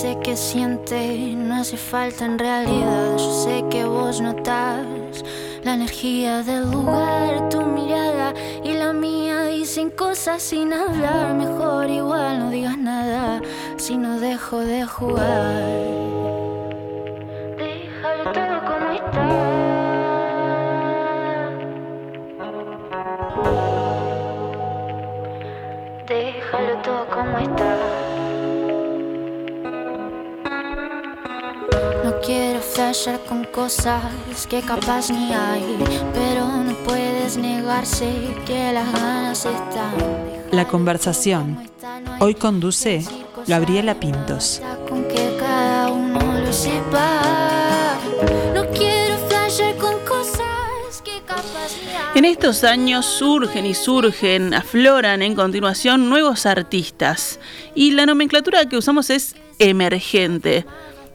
sé que siente, no hace falta en realidad. Yo sé que vos notas la energía del lugar, tu mirada y la mía dicen cosas sin hablar. Mejor igual no digas nada si no dejo de jugar. Déjalo todo como está. Quiero flashear con cosas que capaz ni hay, pero no puedes negarse que las ganas están. La conversación. Hoy conduce Gabriela Pintos. Con que cada uno lo sepa. No quiero flashear con cosas que capaz ni hay. En estos años surgen y surgen, afloran en continuación nuevos artistas y la nomenclatura que usamos es emergente.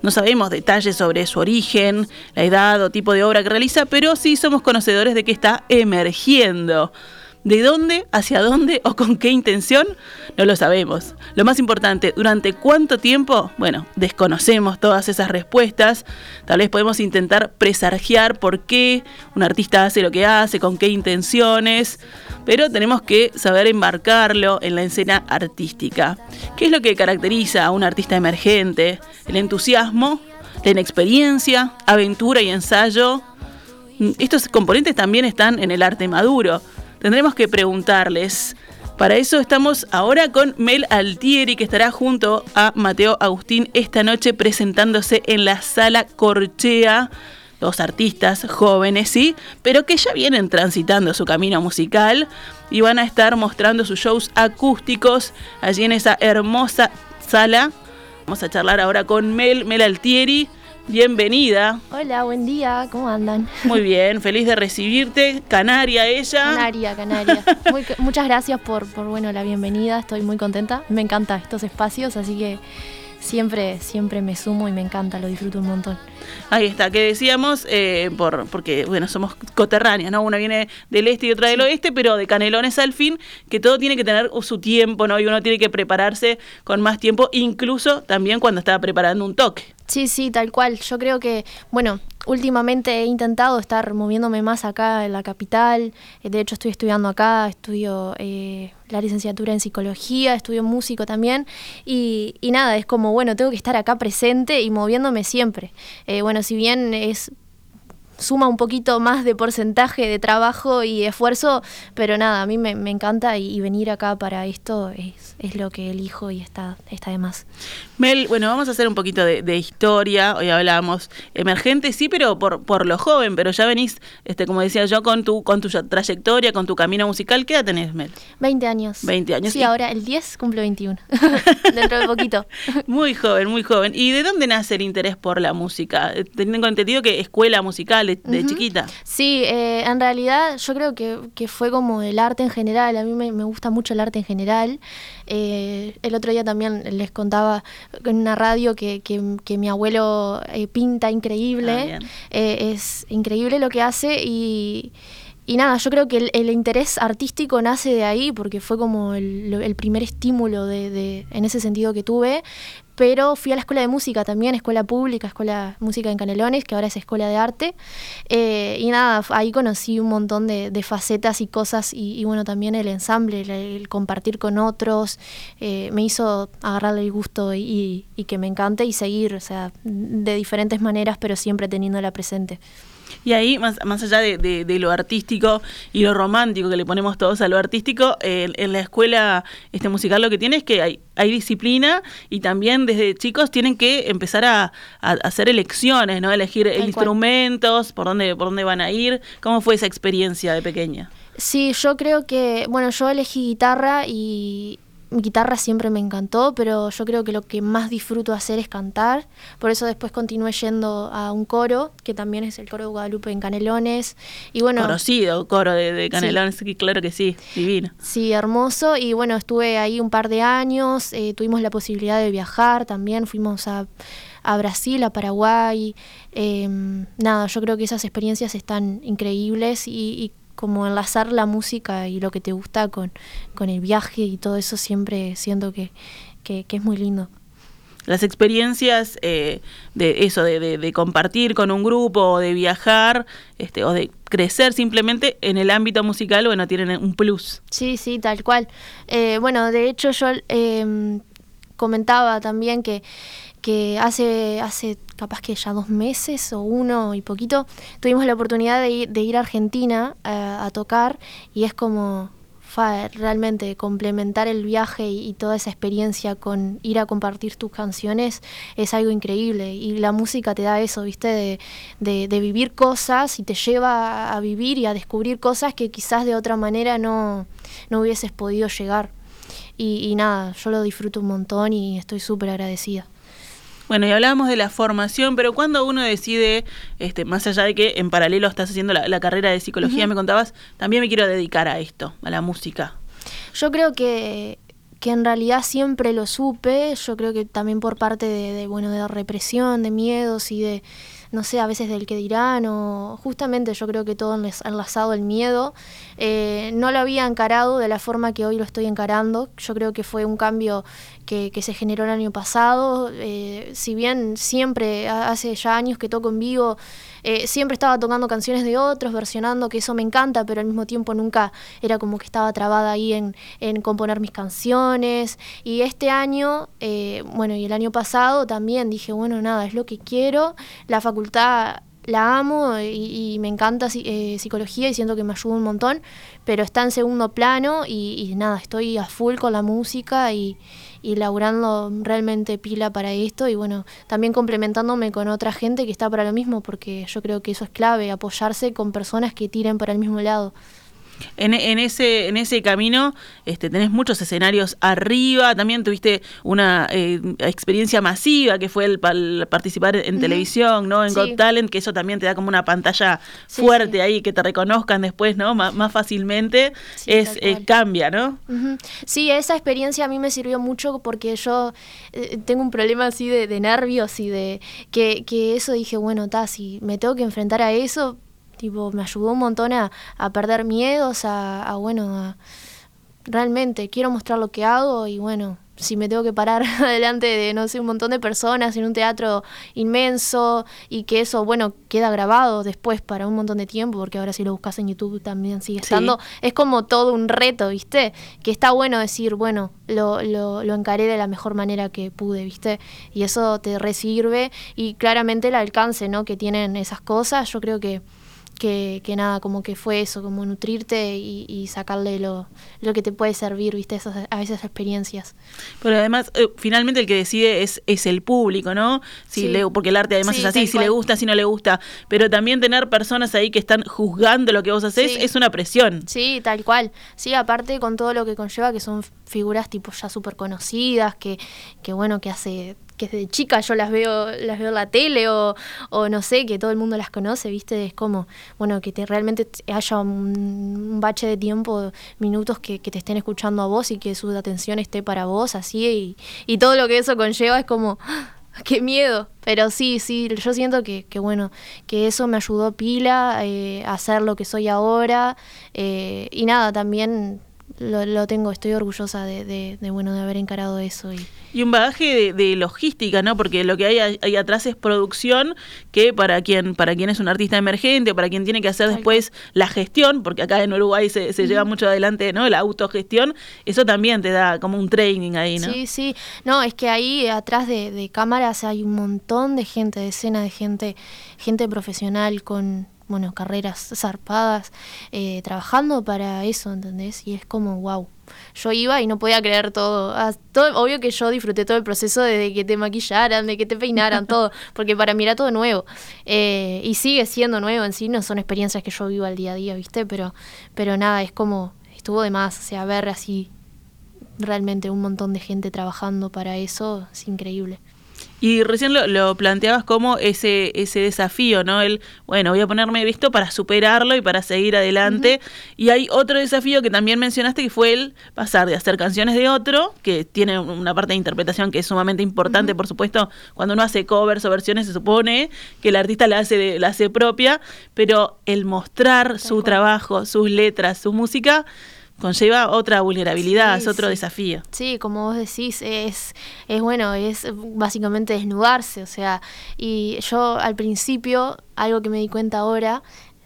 No sabemos detalles sobre su origen, la edad o tipo de obra que realiza, pero sí somos conocedores de que está emergiendo. ¿De dónde, hacia dónde o con qué intención? No lo sabemos. Lo más importante, ¿durante cuánto tiempo? Bueno, desconocemos todas esas respuestas. Tal vez podemos intentar presagiar por qué un artista hace lo que hace, con qué intenciones, pero tenemos que saber embarcarlo en la escena artística. ¿Qué es lo que caracteriza a un artista emergente? El entusiasmo, la inexperiencia, aventura y ensayo. Estos componentes también están en el arte maduro tendremos que preguntarles. Para eso estamos ahora con Mel Altieri, que estará junto a Mateo Agustín esta noche presentándose en la sala Corchea. Dos artistas jóvenes, sí, pero que ya vienen transitando su camino musical y van a estar mostrando sus shows acústicos allí en esa hermosa sala. Vamos a charlar ahora con Mel, Mel Altieri. Bienvenida. Hola, buen día, ¿cómo andan? Muy bien, feliz de recibirte. Canaria ella. Canaria, Canaria. Muy- muchas gracias por, por bueno, la bienvenida, estoy muy contenta. Me encantan estos espacios, así que siempre, siempre me sumo y me encanta, lo disfruto un montón. Ahí está, que decíamos, eh, por, porque bueno, somos coterráneas, ¿no? Una viene del este y otra del oeste, pero de Canelones al fin, que todo tiene que tener su tiempo, ¿no? Y uno tiene que prepararse con más tiempo, incluso también cuando está preparando un toque. Sí, sí, tal cual. Yo creo que, bueno, últimamente he intentado estar moviéndome más acá en la capital. Eh, De hecho, estoy estudiando acá, estudio eh, la licenciatura en psicología, estudio músico también. Y, y nada, es como, bueno, tengo que estar acá presente y moviéndome siempre. Eh, bueno, si bien es suma un poquito más de porcentaje de trabajo y esfuerzo, pero nada, a mí me, me encanta y, y venir acá para esto es, es lo que elijo y está, está de más. Mel, bueno, vamos a hacer un poquito de, de historia. Hoy hablábamos emergente, sí, pero por, por lo joven, pero ya venís, este, como decía yo, con tu, con tu trayectoria, con tu camino musical. ¿Qué edad tenés, Mel? 20 años. 20 años. Sí, Y- ahora el 10 cumplo 21. Dentro de poquito. Muy joven, muy joven. ¿Y de dónde nace el interés por la música? Tengo entendido que escuela musical de, chiquita. Sí, eh, en realidad yo creo que, que fue como el arte en general. A mí me, me gusta mucho el arte en general. Eh, el otro día también les contaba en una radio que, que- que mi abuelo eh, pinta Ah, increíble. bien. Eh, es increíble lo que hace y, y nada, yo creo que el, interés artístico nace de ahí porque fue como el, primer estímulo de, de- en ese sentido que tuve. Pero fui a la escuela de música también, escuela pública, escuela música en Canelones, que ahora es escuela de arte. Eh, y nada, ahí conocí un montón de, de facetas y cosas y, y bueno, también el ensamble, el, el compartir con otros, eh, me hizo agarrarle el gusto y, y- y que me encante y seguir, o sea, de diferentes maneras, pero siempre teniéndola presente. Y ahí, más, más allá de, de- de lo artístico y lo romántico que le ponemos todos a lo artístico, en la escuela este musical lo que tiene es que hay, hay disciplina y también desde chicos tienen que empezar a, a hacer elecciones, ¿no? Elegir instrumentos, por dónde, por dónde van a ir. ¿Cómo fue esa experiencia de pequeña? Sí, yo creo que, bueno, yo elegí guitarra y guitarra siempre me encantó, pero yo creo que lo que más disfruto hacer es cantar. Por eso después continué yendo a un coro, que también es el coro de Guadalupe en Canelones. Y bueno, Conocido, coro de, de Canelones, sí, claro que sí, divino. Sí, hermoso. Y bueno, estuve ahí un par de años, eh, tuvimos la posibilidad de viajar también, fuimos a, a Brasil, a Paraguay. eh, nada, yo creo que esas experiencias están increíbles y, y como enlazar la música y lo que te gusta con, con el viaje y todo eso siempre siento que, que, que es muy lindo. las experiencias eh, de eso, de, compartir con un grupo, o de viajar, este, o de crecer simplemente en el ámbito musical, bueno, tienen un plus. Sí, sí, tal cual. Eh, bueno, de hecho yo em, comentaba también que, que hace, hace capaz que ya dos meses o uno y poquito, tuvimos la oportunidad de ir, de ir a Argentina eh, a tocar y es como realmente complementar el viaje y, toda esa experiencia con ir a compartir tus canciones es algo increíble y la música te da eso, viste, de, de, vivir cosas y te lleva a vivir y a descubrir cosas que quizás de otra manera no, no hubieses podido llegar. Y, y nada, yo lo disfruto un montón y estoy súper agradecida. Bueno, y hablábamos de la formación, pero cuando uno decide, este, más allá de que en paralelo estás haciendo la, carrera de psicología, me contabas, también me quiero dedicar a esto, a la música. Yo creo que, que en realidad siempre lo supe, yo creo que también por parte de, de bueno, de la represión, de miedos y de, no sé, a veces del que dirán, o justamente yo creo que todo enlazado el miedo, eh, no lo había encarado de la forma que hoy lo estoy encarando. Yo creo que fue un cambio que, se generó el año pasado. Eh, si bien siempre, hace ya años que toco en vivo, eh, siempre estaba tocando canciones de otros, versionando, que eso me encanta, pero al mismo tiempo nunca era como que estaba trabada ahí en, en componer mis canciones. Y este año, bueno, y el año pasado también dije, bueno, nada, es lo que quiero. La facultad la amo y, me encanta eh, psicología y siento que me ayuda un montón, pero está en segundo plano y, nada, estoy a full con la música y, y laburando realmente pila para esto y bueno, también complementándome con otra gente que está para lo mismo, porque yo creo que eso es clave, apoyarse con personas que tiren para el mismo lado. En, ese, en ese camino este, tenés muchos escenarios arriba, también tuviste una eh, experiencia masiva que fue el, participar en televisión, ¿no? En Got Talent, que eso también te da como una pantalla fuerte ahí, que te reconozcan después, ¿no? más fácilmente, es eh, cambia, ¿no? Sí, esa experiencia a mí me sirvió mucho porque yo eh, tengo un problema así de, nervios y de que, que eso dije, bueno, ta, si me tengo que enfrentar a eso, Tipo, me ayudó un montón a, perder miedos, a, bueno, a, realmente quiero mostrar lo que hago y bueno, si me tengo que parar adelante de, no sé, un montón de personas en un teatro inmenso y que eso, bueno, queda grabado después para un montón de tiempo, porque ahora si lo buscas en YouTube también sigue estando, es como todo un reto, ¿viste? Que está bueno decir, bueno, lo, lo, lo encaré de la mejor manera que pude, ¿viste? Y eso te resirve y claramente el alcance, ¿no? Que tienen esas cosas, yo creo que que, que, nada, como que fue eso, como nutrirte y, sacarle lo, lo, que te puede servir, viste, esas, a esas experiencias. Pero además, eh, finalmente el que decide es, es el público, ¿no? Si le, porque el arte además es así, si le gusta, si no le gusta, pero también tener personas ahí que están juzgando lo que vos haces es una presión. Sí, tal cual. Sí, aparte con todo lo que conlleva, que son figuras tipo ya súper conocidas, que, que bueno, que hace que desde chica yo las veo, las veo en la tele o, o, no sé, que todo el mundo las conoce, ¿viste? Es como, bueno, que te, realmente haya un, bache de tiempo, minutos que, que, te estén escuchando a vos y que su atención esté para vos, así, y, y todo lo que eso conlleva es como, ¡ah! qué miedo. Pero sí, sí, yo siento que, que bueno, que eso me ayudó pila eh, a ser lo que soy ahora. Eh, y nada, también lo, lo, tengo, estoy orgullosa de, de, bueno de haber encarado eso. Y, y un bagaje de, logística, ¿no? Porque lo que hay ahí atrás es producción, que para quien, para quien es un artista emergente, para quien tiene que hacer después la gestión, porque acá en Uruguay se, se lleva mucho adelante, ¿no? La autogestión, eso también te da como un training ahí, ¿no? Sí, sí. No, es que ahí atrás de, de cámaras hay un montón de gente, de escena de gente, gente profesional con bueno, carreras zarpadas, eh, trabajando para eso, ¿entendés? Y es como, wow. Yo iba y no podía creer todo. Ah, todo. Obvio que yo disfruté todo el proceso de que te maquillaran, de que te peinaran, todo, porque para mí era todo nuevo. Eh, y sigue siendo nuevo en sí, no son experiencias que yo vivo al día a día, ¿viste? Pero, pero nada, es como, estuvo de más, o sea, ver así realmente un montón de gente trabajando para eso es increíble. Y recién lo, planteabas como ese, ese desafío, ¿no? El, bueno, voy a ponerme visto para superarlo y para seguir adelante. Y hay otro desafío que también mencionaste que fue el pasar de hacer canciones de otro, que tiene una parte de interpretación que es sumamente importante, por supuesto, cuando uno hace covers o versiones se supone que el artista la hace, la hace propia, pero el mostrar su trabajo, sus letras, su música, conlleva otra vulnerabilidad, es otro desafío. Sí, como vos decís, es, es bueno, es básicamente desnudarse, o sea, y yo al principio, algo que me di cuenta ahora,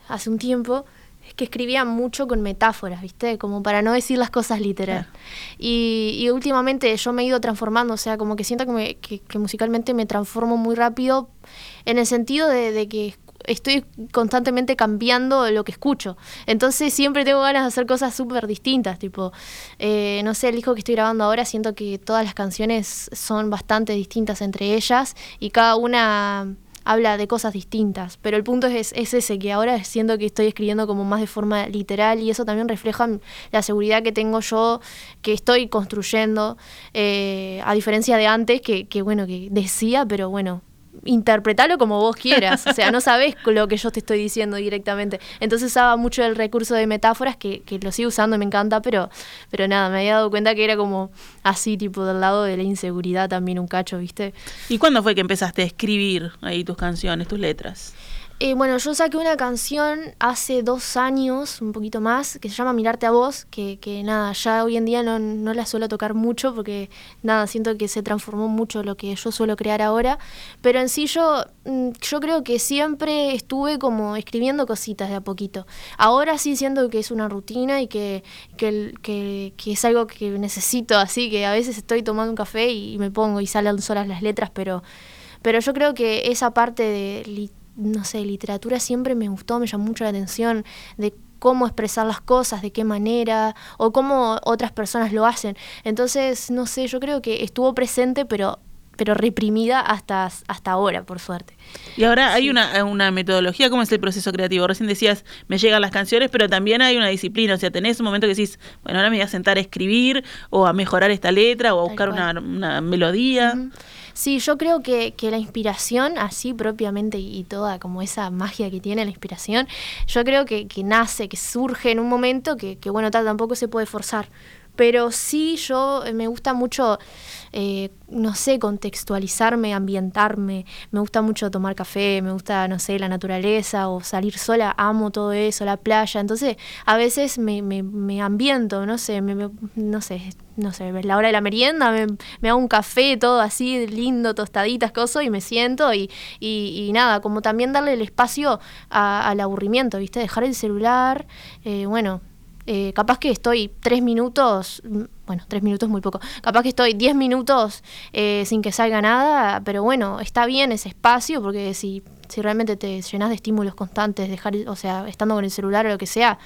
hace un tiempo, es que escribía mucho con metáforas, ¿viste? Como para no decir las cosas literal. Y, últimamente yo me he ido transformando, o sea, como que siento que, que, musicalmente me transformo muy rápido en el sentido de, de que estoy constantemente cambiando lo que escucho. Entonces siempre tengo ganas de hacer cosas súper distintas, tipo, eh, no sé, el disco que estoy grabando ahora, siento que todas las canciones son bastante distintas entre ellas y cada una habla de cosas distintas, pero el punto es, es, ese, que ahora siento que estoy escribiendo como más de forma literal y eso también refleja la seguridad que tengo yo, que estoy construyendo, eh, a diferencia de antes, que, que bueno, que decía, pero bueno, interpretalo como vos quieras, o sea, no sabes lo que yo te estoy diciendo directamente. Entonces usaba mucho el recurso de metáforas que, que lo sigo usando, me encanta, pero, pero nada, me había dado cuenta que era como así, tipo del lado de la inseguridad también un cacho, ¿viste? ¿Y cuándo fue que empezaste a escribir ahí tus canciones, tus letras? Eh, bueno, yo saqué una canción hace dos años, un poquito más, que se llama Mirarte a vos, que, que nada, ya hoy en día no, la suelo tocar mucho porque nada, siento que se transformó mucho lo que yo suelo crear ahora, pero en sí yo, mm, yo creo que siempre estuve como escribiendo cositas de a poquito. Ahora sí siento que es una rutina y que, que, que, que es algo que necesito así, que a veces estoy tomando un café y me pongo y salen solas las letras, pero pero yo creo que esa parte de no sé, literatura siempre me gustó, me llamó mucho la atención de cómo expresar las cosas, de qué manera, o cómo otras personas lo hacen. Entonces, no sé, yo creo que estuvo presente, pero pero reprimida hasta, hasta ahora, por suerte. Y ahora hay una, una, metodología, ¿cómo es el proceso creativo? Recién decías, me llegan las canciones, pero también hay una disciplina, o sea, tenés un momento que decís, bueno, ahora me voy a sentar a escribir, o a mejorar esta letra, o a buscar una, una, melodía. Sí, yo creo que, que la inspiración, así propiamente, y toda como esa magia que tiene la inspiración, yo creo que, que nace, que surge en un momento que, que bueno, tal, tampoco se puede forzar. Pero sí, yo eh, me gusta mucho, eh, no sé, contextualizarme, ambientarme. Me gusta mucho tomar café, me gusta, no sé, la naturaleza o salir sola. Amo todo eso, la playa. Entonces, a veces me, me, me ambiento, no sé, me, no sé, no sé, la hora de la merienda, me, me, hago un café, todo así, lindo, tostaditas, cosas, y me siento y, y, nada, como también darle el espacio al aburrimiento, ¿viste? Dejar el celular, eh, bueno, eh, capaz que estoy tres minutos, mm, bueno, tres minutos es muy poco, capaz que estoy diez minutos eh, sin que salga nada, pero bueno, está bien ese espacio porque si, si realmente te llenas de estímulos constantes, dejar, o sea, estando con el celular o lo que sea,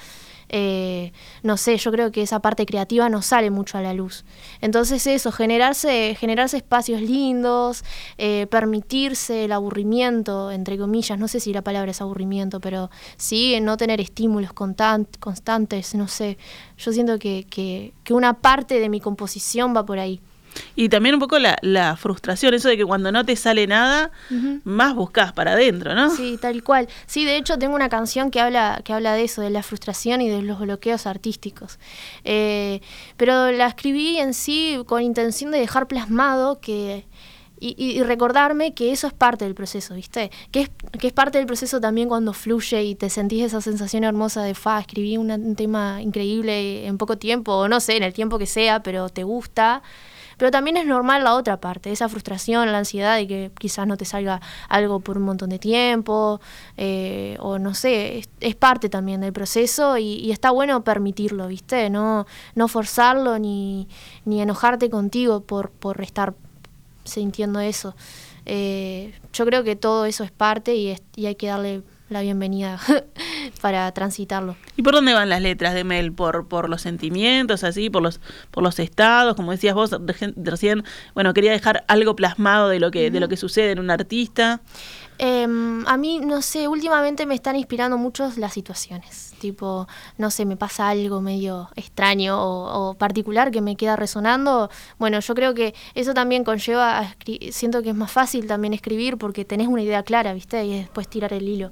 eh, no sé, yo creo que esa parte creativa no sale mucho a la luz. Entonces eso, generarse, generarse espacios lindos, eh, permitirse el aburrimiento, entre comillas, no sé si la palabra es aburrimiento, pero sí no tener estímulos constantes, no sé, yo siento que, que, que una parte de mi composición va por ahí. Y también un poco la, la, frustración, eso de que cuando no te sale nada, más buscas para adentro, ¿no? Sí, tal cual. Sí, de hecho tengo una canción que habla, que habla de eso, de la frustración y de los bloqueos artísticos. Eh, pero la escribí en sí con intención de dejar plasmado que... Y, recordarme que eso es parte del proceso, ¿viste? Que es, que es parte del proceso también cuando fluye y te sentís esa sensación hermosa de, fa, escribí un tema increíble en poco tiempo, o no sé, en el tiempo que sea, pero te gusta. Pero también es normal la otra parte, esa frustración, la ansiedad de que quizás no te salga algo por un montón de tiempo, eh, o no sé, es, parte también del proceso y, está bueno permitirlo, ¿viste? No, no forzarlo ni, ni enojarte contigo por, por estar sintiendo eso. Eh, yo creo que todo eso es parte y, y hay que darle la bienvenida para transitarlo. ¿Y por dónde van las letras de Mel? ¿Por, por los sentimientos, así, por los, por los estados? Como decías vos recién, bueno, quería dejar algo plasmado de lo que, de lo que sucede en un artista. Em, a mí, no sé, últimamente me están inspirando mucho las situaciones. Tipo, no sé, me pasa algo medio extraño o, particular que me queda resonando. Bueno, yo creo que eso también conlleva, a siento que es más fácil también escribir porque tenés una idea clara, ¿viste? Y después tirar el hilo.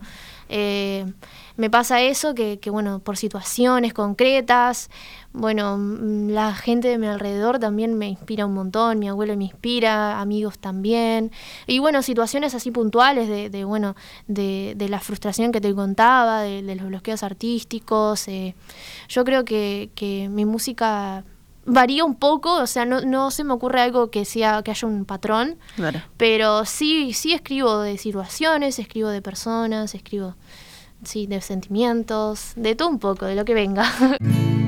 Eh, me pasa eso, que, bueno, por situaciones concretas, bueno, mm, la gente de mi alrededor también me inspira un montón, mi abuelo me inspira, amigos también, y bueno, situaciones así puntuales de, bueno, de, de, la frustración que te contaba, de, de los bloqueos artísticos, eh, yo creo que, que mi música varía un poco, o sea, no, no se me ocurre algo que sea que haya un patrón, Claro. pero sí sí escribo de situaciones, escribo de personas, escribo sí de sentimientos, de todo un poco, de lo que venga.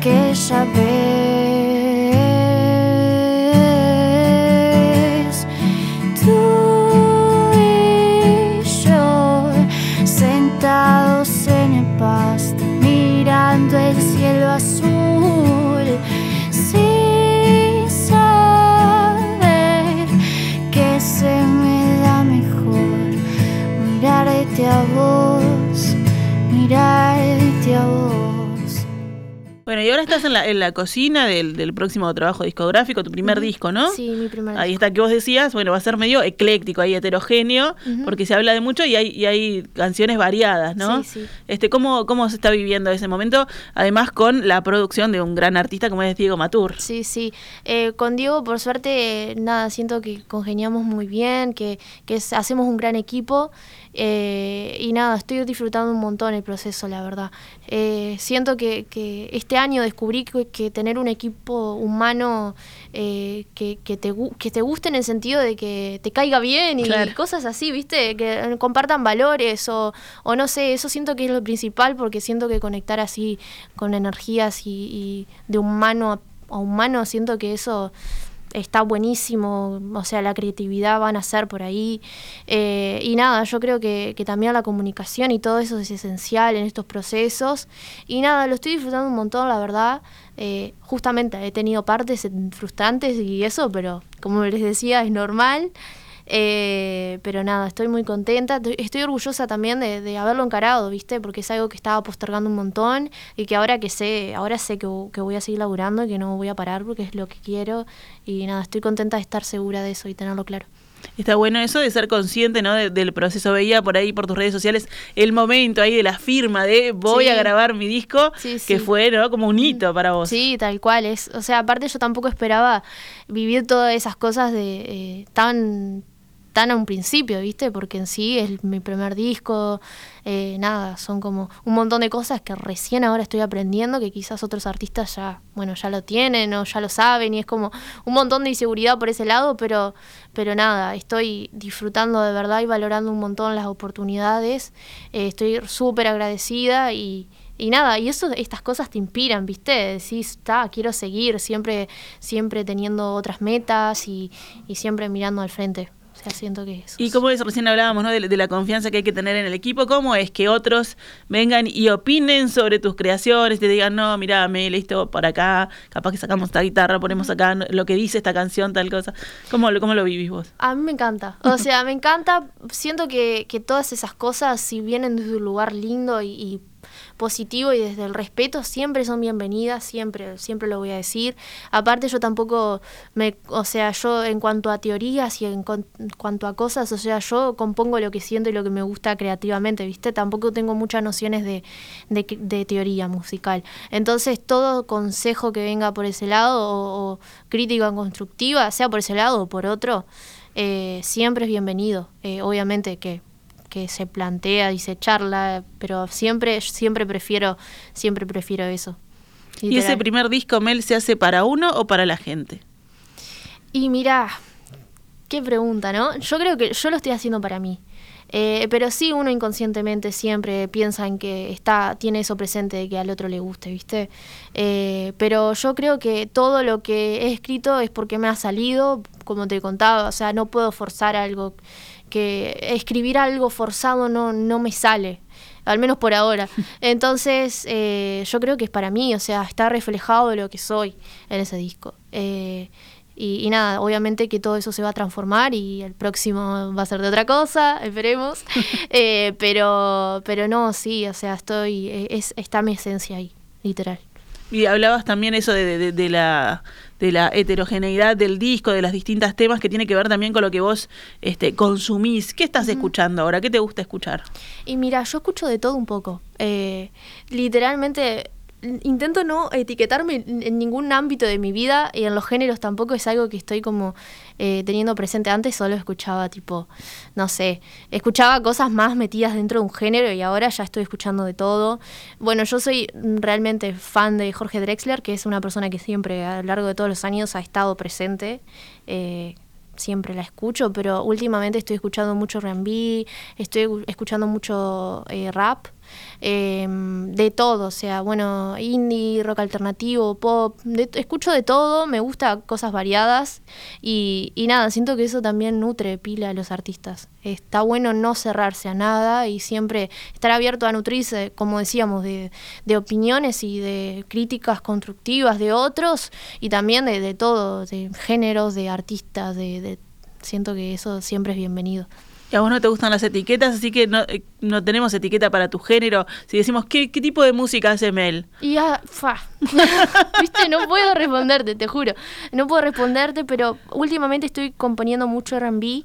aquella vez. En la, en la cocina del, del próximo trabajo discográfico, tu primer disco, ¿no? Sí, mi primer Ahí disco. está que vos decías, bueno, va a ser medio ecléctico, ahí heterogéneo, porque se habla de mucho y hay, y hay canciones variadas, ¿no? Sí, sí. Este, ¿cómo, ¿Cómo se está viviendo ese momento? Además con la producción de un gran artista como es Diego Matur. Sí, sí. Eh, con Diego, por suerte, nada, siento que congeniamos muy bien, que, que hacemos un gran equipo. Eh, y nada, estoy disfrutando un montón el proceso, la verdad. Eh, siento que, que este año descubrí que, que tener un equipo humano eh, que, que, te, que te guste en el sentido de que te caiga bien y Claro. cosas así, ¿viste? Que compartan valores o, o no sé, eso siento que es lo principal porque siento que conectar así con energías y, y de humano a, a humano, siento que eso está buenísimo, o sea, la creatividad van a ser por ahí. Eh, y nada, yo creo que, que también la comunicación y todo eso es esencial en estos procesos. Y nada, lo estoy disfrutando un montón, la verdad. Eh, justamente he tenido partes frustrantes y eso, pero como les decía, es normal. Eh, pero nada, estoy muy contenta. Estoy- orgullosa también de, de haberlo encarado, ¿viste? Porque es algo que estaba postergando un montón y que ahora que sé, ahora sé que, que voy a seguir laburando y que no voy a parar porque es lo que quiero. Y nada, estoy contenta de estar segura de eso y tenerlo claro. Está bueno eso de ser consciente ¿no? de- del proceso. Veía por ahí por tus redes sociales el momento ahí de la firma de voy Sí. a grabar mi disco, Sí, que fue ¿no? como un hito para vos. Sí, tal cual es. O sea, aparte yo tampoco esperaba vivir todas esas cosas de eh, tan tan a un principio, ¿viste? Porque en sí es mi primer disco, eh, nada, son como un montón de cosas que recién ahora estoy aprendiendo, que quizás otros artistas ya, bueno, ya lo tienen o ya lo saben y es como un montón de inseguridad por ese lado, pero, pero nada, estoy disfrutando de verdad y valorando un montón las oportunidades, eh, estoy súper agradecida y, y nada, y eso, estas cosas te inspiran, ¿viste? Decís, está, quiero seguir, siempre, siempre teniendo otras metas y, y siempre mirando al frente. O sea, siento que eso. Y como es, recién hablábamos ¿no? de, de la confianza que hay que tener en el equipo, ¿cómo es que otros vengan y opinen sobre tus creaciones, te digan, no, mira, me listo por acá, capaz que sacamos esta guitarra, ponemos acá lo que dice esta canción, tal cosa? ¿Cómo, lo- cómo lo vivís vos? A mí me encanta. O sea, me encanta. Siento que, que todas esas cosas, si vienen desde un lugar lindo y, y positivo y desde el respeto siempre son bienvenidas, siempre, siempre lo voy a decir. Aparte yo tampoco me, o sea, yo en cuanto a teorías y en cuanto a cosas, o sea, yo compongo lo que siento y lo que me gusta creativamente, ¿viste? Tampoco tengo muchas nociones de, de, teoría musical. Entonces todo consejo que venga por ese lado o, crítica constructiva, sea por ese lado o por otro, eh, siempre es bienvenido. Eh, obviamente que que se plantea y se charla, pero siempre, siempre prefiero, siempre prefiero eso. ¿Y ese primer disco, Mel, se hace para uno o para la gente? Y mira, qué pregunta, ¿no? Yo creo que yo lo estoy haciendo para mí. Eh, pero sí uno inconscientemente siempre piensa en que está, tiene eso presente de que al otro le guste, ¿viste? Eh, pero yo creo que todo lo que he escrito es porque me ha salido, como te contaba, o sea, no puedo forzar algo que escribir algo forzado no, no me sale, al menos por ahora. Entonces, eh, yo creo que es para mí, o sea, está reflejado lo que soy en ese disco. Eh, y, nada, obviamente que todo eso se va a transformar y el próximo va a ser de otra cosa, esperemos. Eh, pero, pero no, sí, o sea, estoy, es, está mi esencia ahí, literal. Y hablabas también eso de, de, la, de la heterogeneidad del disco, de las distintas temas que tiene que ver también con lo que vos este, consumís. ¿Qué estás escuchando ahora? ¿Qué te gusta escuchar? Y mira, yo escucho de todo un poco. Eh, literalmente intento no etiquetarme en ningún ámbito de mi vida y en los géneros tampoco es algo que estoy como eh, teniendo presente. Antes solo escuchaba tipo, no sé, escuchaba cosas más metidas dentro de un género y ahora ya estoy escuchando de todo. Bueno, yo soy realmente fan de Jorge Drexler, que es una persona que siempre a lo largo de todos los años ha estado presente. Eh, siempre la escucho, pero últimamente estoy escuchando mucho R&B, estoy escuchando mucho eh, rap Em, de todo, o sea, bueno, indie, rock alternativo, pop, escucho de todo, me gusta cosas variadas y, nada, siento que eso también nutre pila a los artistas. Está bueno no cerrarse a nada y siempre estar abierto a nutrirse, como decíamos, de, opiniones y de críticas constructivas de otros y también de, de todo, de géneros, de artistas, de, siento que eso siempre es bienvenido. Y a vos no te gustan las etiquetas, así que no, eh, no tenemos etiqueta para tu género. Si decimos, ¿qué, qué tipo de música hace Mel? Y ya, fa. Viste, no puedo responderte, te juro. No puedo responderte, pero últimamente estoy componiendo mucho RB.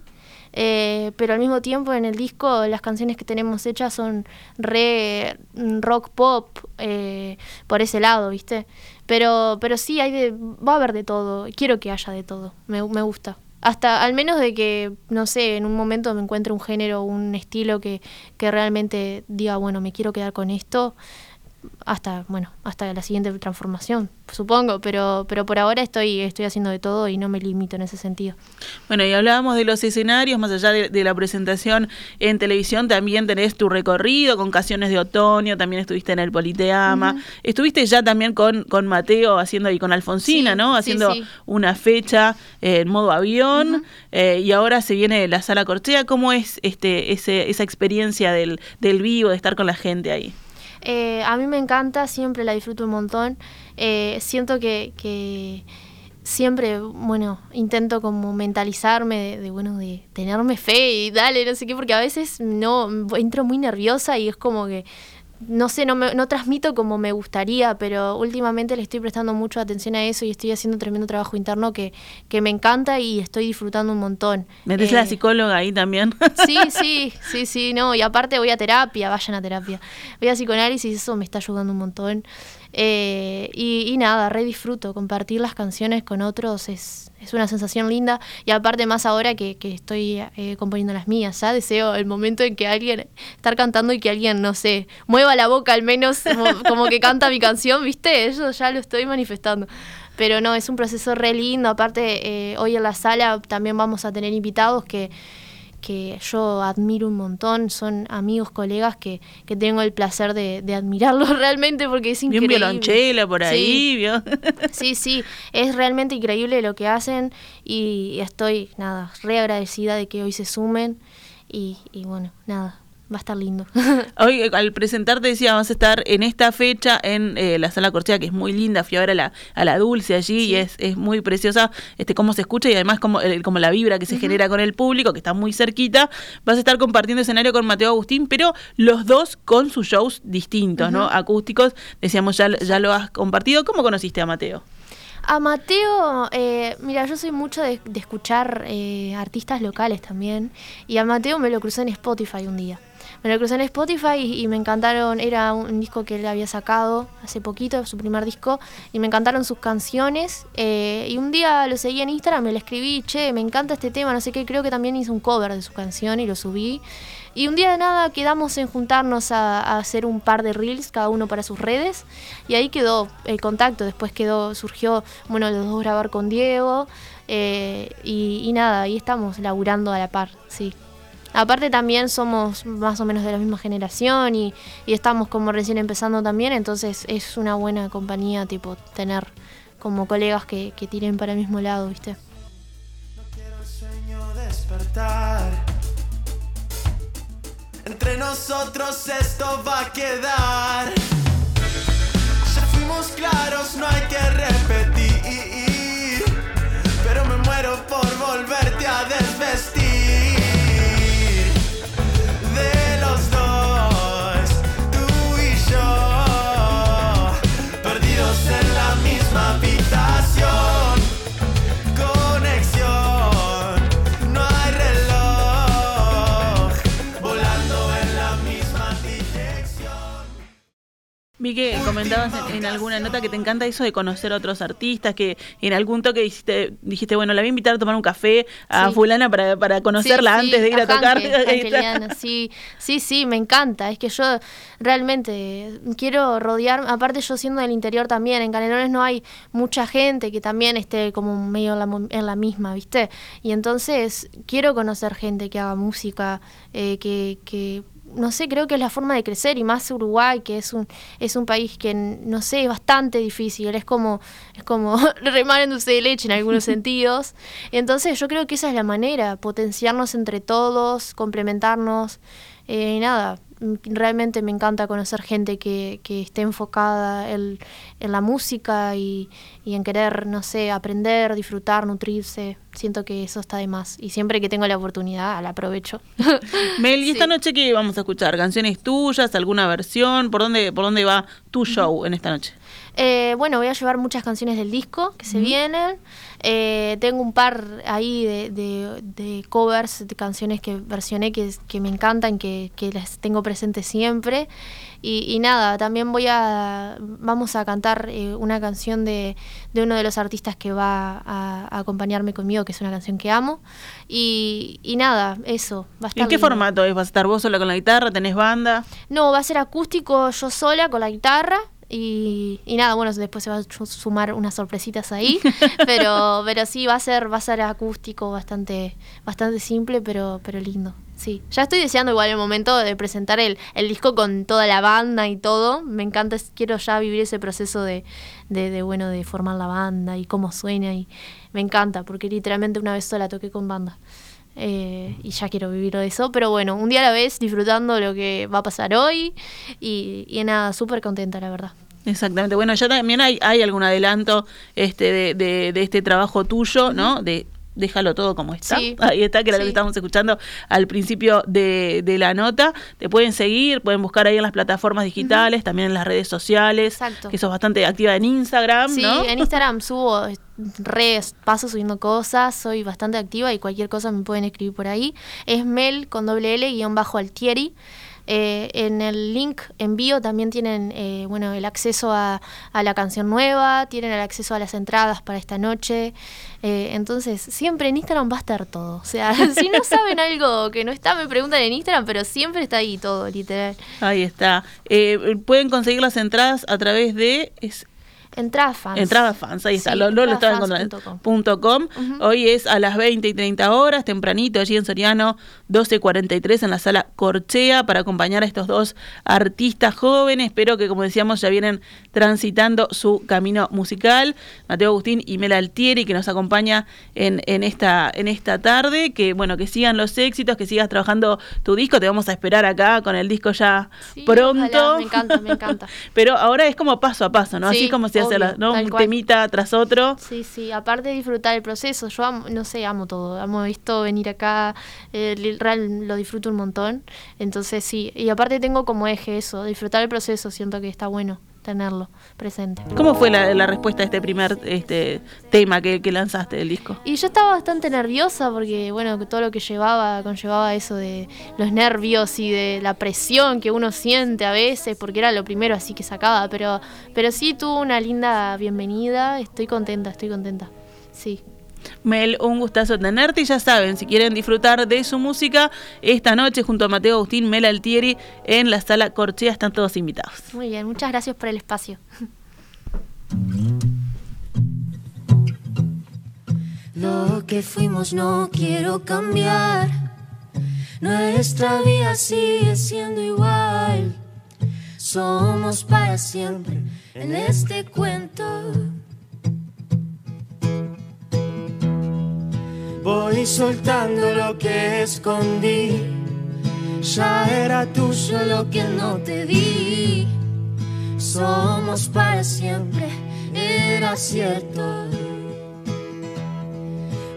Eh, pero al mismo tiempo en el disco las canciones que tenemos hechas son re rock pop eh, por ese lado, ¿viste? Pero, pero sí, hay de, va a haber de todo. Quiero que haya de todo. Me, me gusta hasta al menos de que, no sé, en un momento me encuentre un género, un estilo que, que realmente diga, bueno, me quiero quedar con esto, hasta, bueno, hasta la siguiente transformación, supongo, pero, pero por ahora estoy, estoy haciendo de todo y no me limito en ese sentido. Bueno, y hablábamos de los escenarios, más allá de, la presentación en televisión, también tenés tu recorrido con Canciones de Otoño, también estuviste en el Politeama, estuviste ya también con, con Mateo haciendo y con Alfonsina, ¿no? Haciendo una fecha en modo avión, eh, y ahora se viene la sala Corchea, ¿cómo es este, ese, esa experiencia del, del vivo, de estar con la gente ahí? Eh, a mí me encanta, siempre la disfruto un montón. Eh, siento que, siempre, bueno, intento como mentalizarme de, bueno, de tenerme fe y dale, no sé qué, porque a veces no, entro muy nerviosa y es como que no sé, no, me, no transmito como me gustaría, pero últimamente le estoy prestando mucha atención a eso y estoy haciendo tremendo trabajo interno que, que me encanta y estoy disfrutando un montón. ¿Metes la eh, psicóloga ahí también? Sí, sí, sí, sí, no, y aparte voy a terapia, vayan a terapia. Voy a psicoanálisis, eso me está ayudando un montón. Eh, y, nada, re disfruto. Compartir las canciones con otros es, es una sensación linda. Y aparte, más ahora que, que estoy eh, componiendo las mías, ya deseo el momento en que alguien, estar cantando y que alguien, no sé, mueva la boca al menos como, que canta mi canción, ¿viste? Eso ya lo estoy manifestando. Pero no, es un proceso re lindo. Aparte, eh, hoy en la sala también vamos a tener invitados que que yo admiro un montón, son amigos, colegas que, que tengo el placer de, de admirarlos realmente porque es increíble. Y un violonchelo por ahí, sí, sí, es realmente increíble lo que hacen y estoy, nada, re agradecida de que hoy se sumen y, y bueno, nada, va a estar lindo. Hoy eh, al presentarte decía, vas a estar en esta fecha en eh, la sala Corchea, que es muy linda, fui a ver a la, a la Dulce allí y es, es muy preciosa este cómo se escucha y además como, como la vibra que se genera con el público, que está muy cerquita. Vas a estar compartiendo escenario con Mateo Agustín, pero los dos con sus shows distintos, ¿no? Acústicos, decíamos, ya, ya lo has compartido. ¿Cómo conociste a Mateo? A Mateo, eh, mira, yo soy mucho de, escuchar eh, artistas locales también. Y a Mateo me lo crucé en Spotify un día. Me lo crucé en Spotify y, me encantaron, era un, disco que él había sacado hace poquito, su primer disco, y me encantaron sus canciones. Eh, y un día lo seguí en Instagram, me le escribí, che, me encanta este tema, no sé qué, creo que también hizo un cover de su canción y lo subí. Y un día de nada quedamos en juntarnos a, hacer un par de reels, cada uno para sus redes. Y ahí quedó el contacto. Después quedó, surgió, bueno, los dos grabar con Diego. Eh, y, nada, ahí estamos laburando a la par, sí. Aparte también somos más o menos de la misma generación y, estamos como recién empezando también, entonces es una buena compañía, tipo, tener como colegas que, que tiren para el mismo lado, ¿viste? No quiero el sueño despertar entre nosotros esto va a quedar. Ya fuimos claros, no hay que repetir. Pero me muero por volverte a desvestir. Vi que comentabas en, alguna nota que te encanta eso de conocer a otros artistas, que en algún toque dijiste, dijiste bueno, la voy a invitar a tomar un café a fulana para, para conocerla antes de ir a, tocar. sí, sí, sí, me encanta. Es que yo realmente quiero rodear, aparte yo siendo del interior también, en Canelones no hay mucha gente que también esté como medio en la, en la misma, ¿viste? Y entonces quiero conocer gente que haga música, eh, que, que no sé, creo que es la forma de crecer y más Uruguay, que es un, es un país que, no sé, es bastante difícil, es como, es como remar en dulce de leche en algunos sentidos. Entonces yo creo que esa es la manera, potenciarnos entre todos, complementarnos eh, y nada, realmente me encanta conocer gente que, que esté enfocada en, la música y, en querer, no sé, aprender, disfrutar, nutrirse. Siento que eso está de más. Y siempre que tengo la oportunidad, la aprovecho. Mel, ¿y esta noche qué vamos a escuchar? ¿Canciones tuyas? ¿Alguna versión? ¿Por dónde, por dónde va tu show en esta noche? Eh, bueno, voy a llevar muchas canciones del disco que se vienen. Eh, tengo un par ahí de, covers de canciones que versioné que, que me encantan, que, que, las tengo presentes siempre. Y, nada, también voy a. Vamos a cantar eh, una canción de, uno de los artistas que va a, acompañarme conmigo, que es una canción que amo. Y, nada, eso. Va a estar ¿En qué formato es? ¿Vas a estar vos sola con la guitarra? ¿Tenés banda? No, va a ser acústico yo sola con la guitarra y, nada, bueno, después se va a sumar unas sorpresitas ahí, pero, pero sí, va a ser, va a ser acústico, bastante, bastante simple, pero, pero lindo. Sí, ya estoy deseando igual el momento de presentar el, el disco con toda la banda y todo. Me encanta, quiero ya vivir ese proceso de, de, de, bueno, de formar la banda y cómo suena y me encanta, porque literalmente una vez sola toqué con banda. Eh, y ya quiero vivir eso, pero bueno, un día a la vez disfrutando lo que va a pasar hoy y, y nada, súper contenta la verdad. Exactamente, bueno, ya también hay, hay algún adelanto este de, de, de este trabajo tuyo, ¿no? De déjalo todo como está. Ahí está, que era lo que estábamos escuchando al principio de, de, la nota. Te pueden seguir, pueden buscar ahí en las plataformas digitales, también en las redes sociales, Exacto. que sos bastante activa en Instagram, sí, en Instagram subo redes, paso subiendo cosas, soy bastante activa y cualquier cosa me pueden escribir por ahí. Es Mel con doble L guion bajo Altieri. Eh, en el link envío también tienen eh, bueno, el acceso a, la canción nueva, tienen el acceso a las entradas para esta noche. Eh, entonces, siempre en Instagram va a estar todo. O sea, si no saben algo que no está, me preguntan en Instagram, pero siempre está ahí todo, literal. Ahí está. pueden conseguir las entradas a través de... Es Entrada fans. Entrada fans, ahí está, lo, lo, estaba encontrando. .com. Hoy es a las 20 y 30 horas, tempranito, allí en Soriano, 12.43 en la sala Corchea, para acompañar a estos dos artistas jóvenes. Espero que, como decíamos, ya vienen transitando su camino musical. Mateo Agustín y Mela Altieri, que nos acompaña en, en, esta, en esta tarde. Que, bueno, que sigan los éxitos, que sigas trabajando tu disco. Te vamos a esperar acá con el disco ya pronto. me encanta, me encanta. Pero ahora es como paso a paso, ¿no? Así como se un temita tras otro. Sí, sí, aparte de disfrutar el proceso, yo no sé, amo todo, amo esto, venir acá, eh, real lo disfruto un montón, entonces sí, y aparte tengo como eje eso, disfrutar el proceso, siento que está bueno tenerlo presente. ¿Cómo fue la, respuesta a este primer este tema que, lanzaste del disco? Y yo estaba bastante nerviosa porque, bueno, todo lo que llevaba, conllevaba eso de los nervios y de la presión que uno siente a veces, porque era lo primero así que sacaba, pero, pero sí tuvo una linda bienvenida, estoy contenta, estoy contenta, sí. Mel, un gustazo tenerte y ya saben, si quieren disfrutar de su música, esta noche junto a Mateo Agustín, Mel Altieri en la sala Corchea están todos invitados. Muy bien, muchas gracias por el espacio. Lo que fuimos no quiero cambiar. Nuestra vida sigue siendo igual. Somos para siempre en este cuento. Voy soltando lo que escondí. Ya era tuyo lo que no te di. Somos para siempre, era cierto.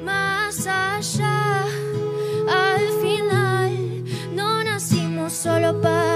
Más allá, al final, no nacimos solo para